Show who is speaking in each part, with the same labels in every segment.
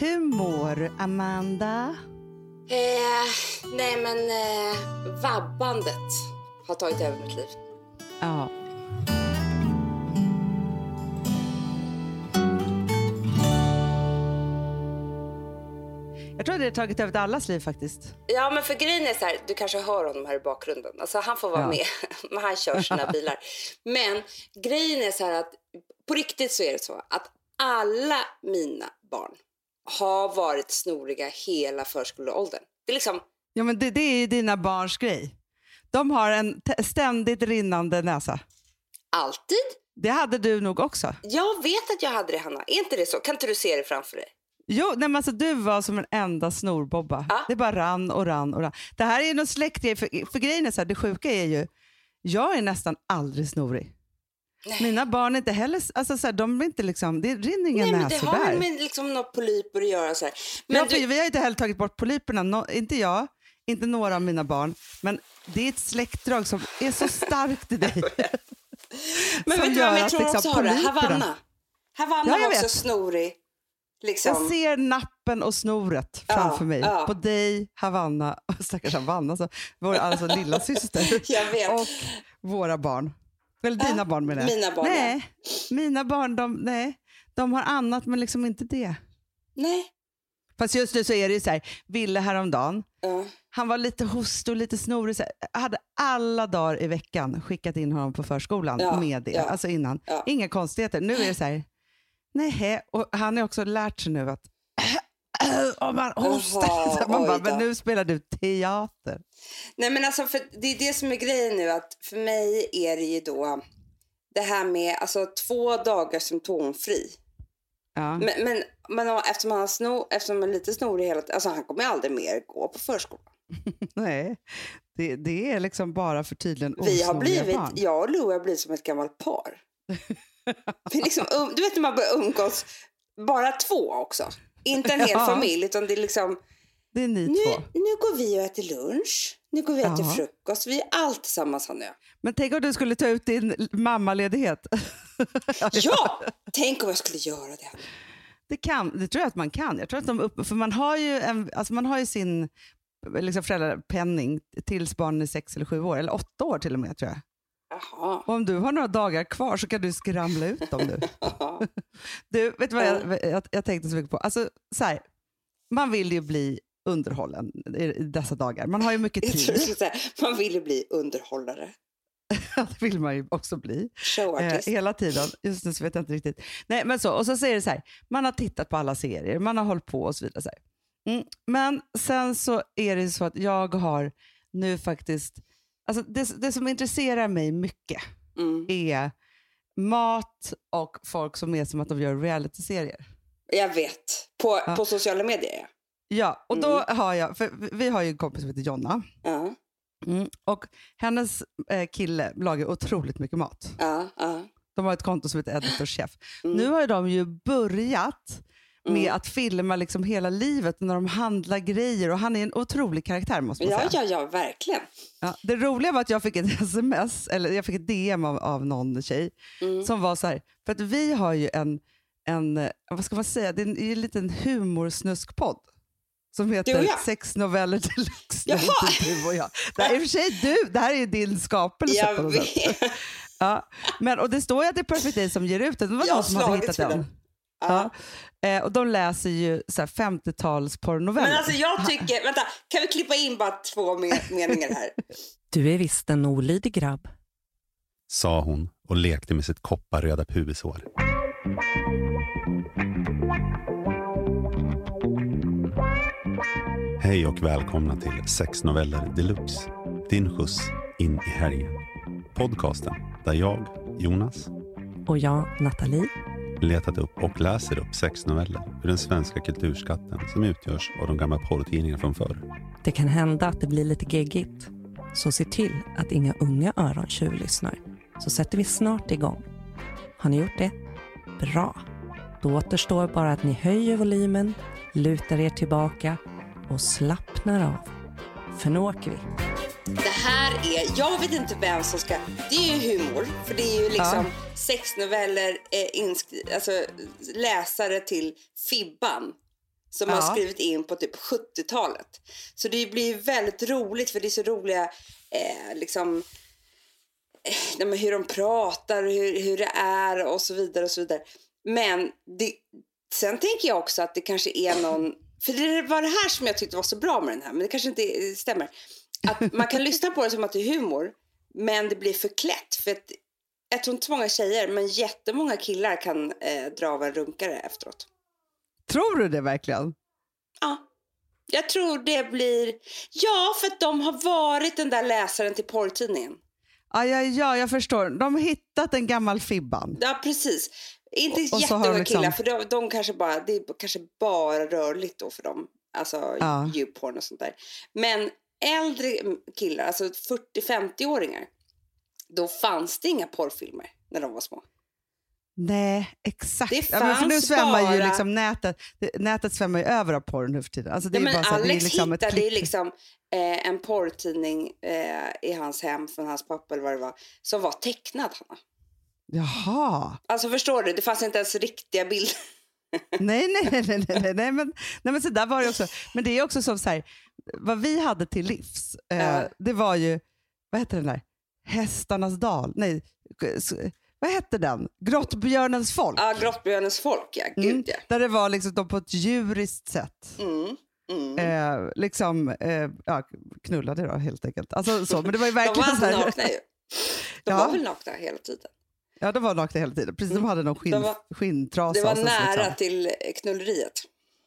Speaker 1: Hur mår du, Amanda?
Speaker 2: Eh, nej men eh, vabbandet har tagit över mitt liv.
Speaker 1: Ja. Jag tror det har tagit över allas liv faktiskt.
Speaker 2: Ja men för grejen är så här, du kanske hör honom här i bakgrunden. Alltså han får vara
Speaker 1: Ja.
Speaker 2: med, men han kör sina bilar. Men grejen är så här att på riktigt så är det så att alla mina barn har varit snoriga hela förskoleåldern. Det är liksom,
Speaker 1: Ja, men det, det är ju dina barns grej. De har en ständigt rinnande näsa.
Speaker 2: alltid.
Speaker 1: Det hade du nog också.
Speaker 2: Jag vet att jag hade det Hanna, är inte det så? Kan inte du se det framför dig?
Speaker 1: Jo, nej, men alltså, du var som en enda snorbobba.
Speaker 2: Ja.
Speaker 1: Det bara rann och rann och rann. Det här är ju någon släktgrej. För, för grejen är så här, det sjuka är ju, jag är nästan aldrig snorig.
Speaker 2: Nej.
Speaker 1: Mina barn är inte heller, alltså så här, de är inte liksom, det rinner inga
Speaker 2: Nej men det
Speaker 1: näsor
Speaker 2: har väl med liksom några polyper att göra så här. Men
Speaker 1: Ja,
Speaker 2: du,
Speaker 1: Vi har inte heller tagit bort polyperna, no, inte jag, inte några av mina barn. Men det är ett släktdrag som är så starkt i dig.
Speaker 2: men vet du vem jag tror
Speaker 1: liksom
Speaker 2: också har det? Havanna. Havanna
Speaker 1: Ja,
Speaker 2: var också
Speaker 1: vet.
Speaker 2: snorig. Liksom.
Speaker 1: Jag ser nappen och snoret
Speaker 2: Ja,
Speaker 1: framför mig.
Speaker 2: ja.
Speaker 1: På dig, Havanna, och stackars Havanna, alltså, vår alltså, lilla syster. Och våra barn. Eller
Speaker 2: Ja,
Speaker 1: dina barn menar jag.
Speaker 2: mina barn,
Speaker 1: Nej, mina barn de, nej, de har annat men liksom inte det.
Speaker 2: Nej.
Speaker 1: Fast just nu så är det ju så här, Ville häromdagen,
Speaker 2: Ja.
Speaker 1: han var lite hostig och lite snorig. Så här, jag hade alla dagar i veckan skickat in honom på förskolan
Speaker 2: Ja,
Speaker 1: med det.
Speaker 2: ja,
Speaker 1: Alltså innan.
Speaker 2: ja.
Speaker 1: Inga konstigheter. Nu är det så här, nej. Och han har också lärt sig nu att om man hostar, man bara, men nu spelar du teater.
Speaker 2: Nej men alltså för det är det som är grejen nu att för mig är det ju då det här med alltså två dagar symptomfri.
Speaker 1: Ja.
Speaker 2: Men, men, men eftersom han, eftersom han är lite snorig hela tiden, alltså han kommer aldrig mer gå på förskolan.
Speaker 1: Nej, det, det är liksom bara för tydligen
Speaker 2: Vi har blivit,
Speaker 1: barn.
Speaker 2: jag och Lou har blivit som ett gammalt par. Vi liksom, um, du vet när man börjar umgås, bara två också. Inte en hel
Speaker 1: Ja.
Speaker 2: familj utan det är liksom,
Speaker 1: Det är ni
Speaker 2: nu,
Speaker 1: två.
Speaker 2: nu går vi och äter lunch, nu går vi och äter
Speaker 1: Ja.
Speaker 2: frukost, vi är allt tillsammans han och jag.
Speaker 1: Men tänk om du skulle ta ut din mammaledighet.
Speaker 2: Ja, tänk om jag skulle göra det.
Speaker 1: Det, kan, det tror jag att man kan. Jag tror att de upp, för man har ju, en, alltså man har ju sin liksom föräldrapenning tills barnen är sex eller sju år, eller åtta år till och med tror jag.
Speaker 2: Jaha.
Speaker 1: Och om du har några dagar kvar så kan du skramla ut dem nu. Du, vet du vad jag, jag, jag tänkte så mycket på? Alltså, så här, man vill ju bli underhållen i dessa dagar. Man har ju mycket tid.
Speaker 2: säga, man vill ju bli underhållare,
Speaker 1: det vill man ju också bli. Eh,
Speaker 2: showartist.
Speaker 1: hela tiden. Just nu så vet jag inte riktigt. Nej, men så, och så säger det så här, man har tittat på alla serier, man har hållit på och så vidare. Så här. Mm. Men sen så är det så att jag har nu faktiskt, alltså det, det som intresserar mig mycket
Speaker 2: Mm.
Speaker 1: är mat och folk som är som att de gör realityserier.
Speaker 2: Jag vet, på,
Speaker 1: Ja.
Speaker 2: på sociala medier ja.
Speaker 1: Och då har jag, för vi har ju en kompis som heter Jonna
Speaker 2: Ja,
Speaker 1: mm. och hennes eh, kille lagar otroligt mycket mat.
Speaker 2: ja, ja.
Speaker 1: De har ett konto som heter Editor Chef.
Speaker 2: Mm.
Speaker 1: Nu har de ju börjat med
Speaker 2: Mm.
Speaker 1: att filma liksom hela livet när de handlar grejer och han är en otrolig karaktär måste man
Speaker 2: Ja,
Speaker 1: säga.
Speaker 2: ja, ja, verkligen.
Speaker 1: Ja, det roliga var att jag fick ett sms, eller jag fick ett DM av, av någon tjej
Speaker 2: Mm.
Speaker 1: som var så här, för att vi har ju en, en eh, vad ska man säga, det är en, en liten humorsnuskpodd som heter? Sex noveller deluxe. Det är
Speaker 2: Jaha.
Speaker 1: inte du och jag. Det här är i och för sig du, det här är ju din skapelse
Speaker 2: Jag vet.
Speaker 1: Ja, men, och det står ju att det är Perfect Day som ger ut den. Det var
Speaker 2: Jag
Speaker 1: någon som hade hittat den.
Speaker 2: den.
Speaker 1: Ja.
Speaker 2: Ja.
Speaker 1: Eh, och de läser ju så här 50-tals porrnoveller.
Speaker 2: Men alltså jag tycker, vänta, kan vi klippa in bara två me- meningar här?
Speaker 3: Du är visst en olydig grabb.
Speaker 4: sa hon och lekte med sitt kopparröda pubishår. Hej och välkomna till Sex noveller deluxe. Din skjuts in i helgen. Podcasten där jag, Jonas,
Speaker 3: Och jag, Nathalie,
Speaker 4: letat upp och läser upp sexnoveller ur den svenska kulturskatten som utgörs av de gamla porrtidningarna från förr.
Speaker 3: det kan hända att det blir lite geggigt. Så se till att inga unga öron tjuvlyssnar. Så sätter vi snart igång. Har ni gjort det? Bra. Då återstår bara att ni höjer volymen, lutar er tillbaka och slappnar av. För nu åker vi.
Speaker 2: Det här är, jag vet inte vem som ska, det är ju humor, för det är ju liksom sexnoveller, eh, alltså läsare till Fibban som
Speaker 1: Ja.
Speaker 2: har skrivit in på typ 70-talet. Så det blir väldigt roligt för det är så roliga eh, liksom eh, hur de pratar hur, hur det är och så vidare och så vidare. Men det, sen tänker jag också att det kanske är någon, för det var det här som jag tyckte var så bra med den här, men det kanske inte stämmer. Att man kan lyssna på det som att det är humor, men det blir förklätt. För att, jag tror inte så många tjejer, men jättemånga killar kan eh, dra av en runkare efteråt.
Speaker 1: Tror du det verkligen?
Speaker 2: Ja. Jag tror det blir... Ja, för att de har varit den där läsaren till porrtidningen.
Speaker 1: Ja, ja, ja, jag förstår. De har hittat en gammal Fibban.
Speaker 2: Ja, precis. Inte
Speaker 1: Och
Speaker 2: jätteunga
Speaker 1: liksom-
Speaker 2: killar, för de, de kanske bara, det är kanske bara rörligt då för dem. Alltså
Speaker 1: Ja.
Speaker 2: djupporn och sånt där. Men äldre killar, alltså 40-50-åringar, då fanns det inga porrfilmer när de var små.
Speaker 1: Nej, exakt.
Speaker 2: Det
Speaker 1: ja, men för nu
Speaker 2: fanns
Speaker 1: svämmar ju
Speaker 2: bara-
Speaker 1: liksom nätet, nätet svämmar ju över av porr nu för tiden. Alltså det
Speaker 2: Ja,
Speaker 1: är
Speaker 2: men
Speaker 1: bara här, det är
Speaker 2: Alex
Speaker 1: liksom
Speaker 2: hittade ju liksom eh, en porrtidning eh, i hans hem från hans pappa eller vad det var, som var tecknad, Hanna.
Speaker 1: Jaha.
Speaker 2: Alltså förstår du, det fanns inte ens riktiga bilder.
Speaker 1: Nej, nej, nej, nej, nej, men, nej, men så där var det också. Men det är också som så här, vad vi hade till livs, eh,
Speaker 2: Ja.
Speaker 1: det var ju, vad hette den där? Hästarnas dal? Nej, vad hette den? Grottbjörnens folk.
Speaker 2: Ja, Grottbjörnens folk, ja. Gud,
Speaker 1: Mm,
Speaker 2: ja.
Speaker 1: Där det var liksom de på ett djuriskt sätt.
Speaker 2: Mm. Mm.
Speaker 1: Eh, liksom, eh, ja, knullade då helt enkelt. Alltså, så, men det var ju
Speaker 2: De var
Speaker 1: verkligen så här,
Speaker 2: nakna ju. De
Speaker 1: Ja.
Speaker 2: var väl nakna hela tiden.
Speaker 1: Ja, de var nakna hela tiden. Precis, de hade någon skinn,
Speaker 2: De var-
Speaker 1: skinntrasa.
Speaker 2: Det var nära
Speaker 1: liksom.
Speaker 2: till knulleriet.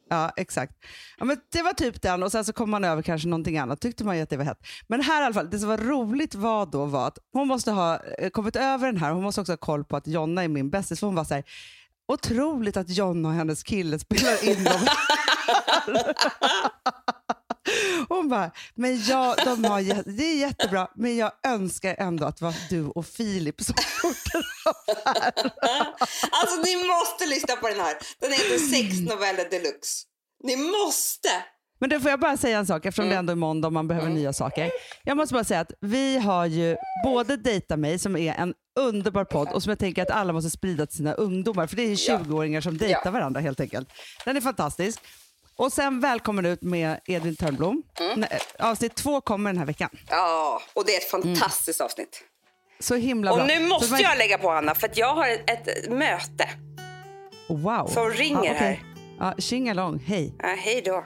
Speaker 1: Ja, exakt. Ja, men det var typ den och sen så kom man över kanske någonting annat. Tyckte man ju att det var hett. Men här i alla fall, det som var roligt var då var att hon måste ha eh, kommit över den här. Hon måste också ha koll på att Jonna är min bästis. För hon var så här, otroligt att Jonna och hennes kille spelar in dem. Hon bara, men jag, de har, det är jättebra, men jag önskar ändå att det var du och Filip som gjorde det här.
Speaker 2: Alltså ni måste lyssna på den här. Den heter Sex noveller deluxe. Ni måste!
Speaker 1: Men då får jag bara säga en sak eftersom det ändå är måndag och man behöver nya saker. Jag måste bara säga att vi har ju både Dejta mig som är en underbar podd och som jag tänker att alla måste sprida till sina ungdomar för det är ju 20-åringar som dejtar
Speaker 2: Ja.
Speaker 1: varandra helt enkelt. Den är fantastisk. Och sen Välkommen ut med Edvin Törnblom. Nej, Avsnitt två kommer den här veckan.
Speaker 2: Ja, och det är ett fantastiskt avsnitt.
Speaker 1: Så himla bra.
Speaker 2: Och nu måste
Speaker 1: man-
Speaker 2: jag lägga på Anna för jag har ett, möte
Speaker 1: Wow.
Speaker 2: som ringer
Speaker 1: ja, okej.
Speaker 2: här.
Speaker 1: Ja, tjingalong, hej.
Speaker 2: Ja, hej då.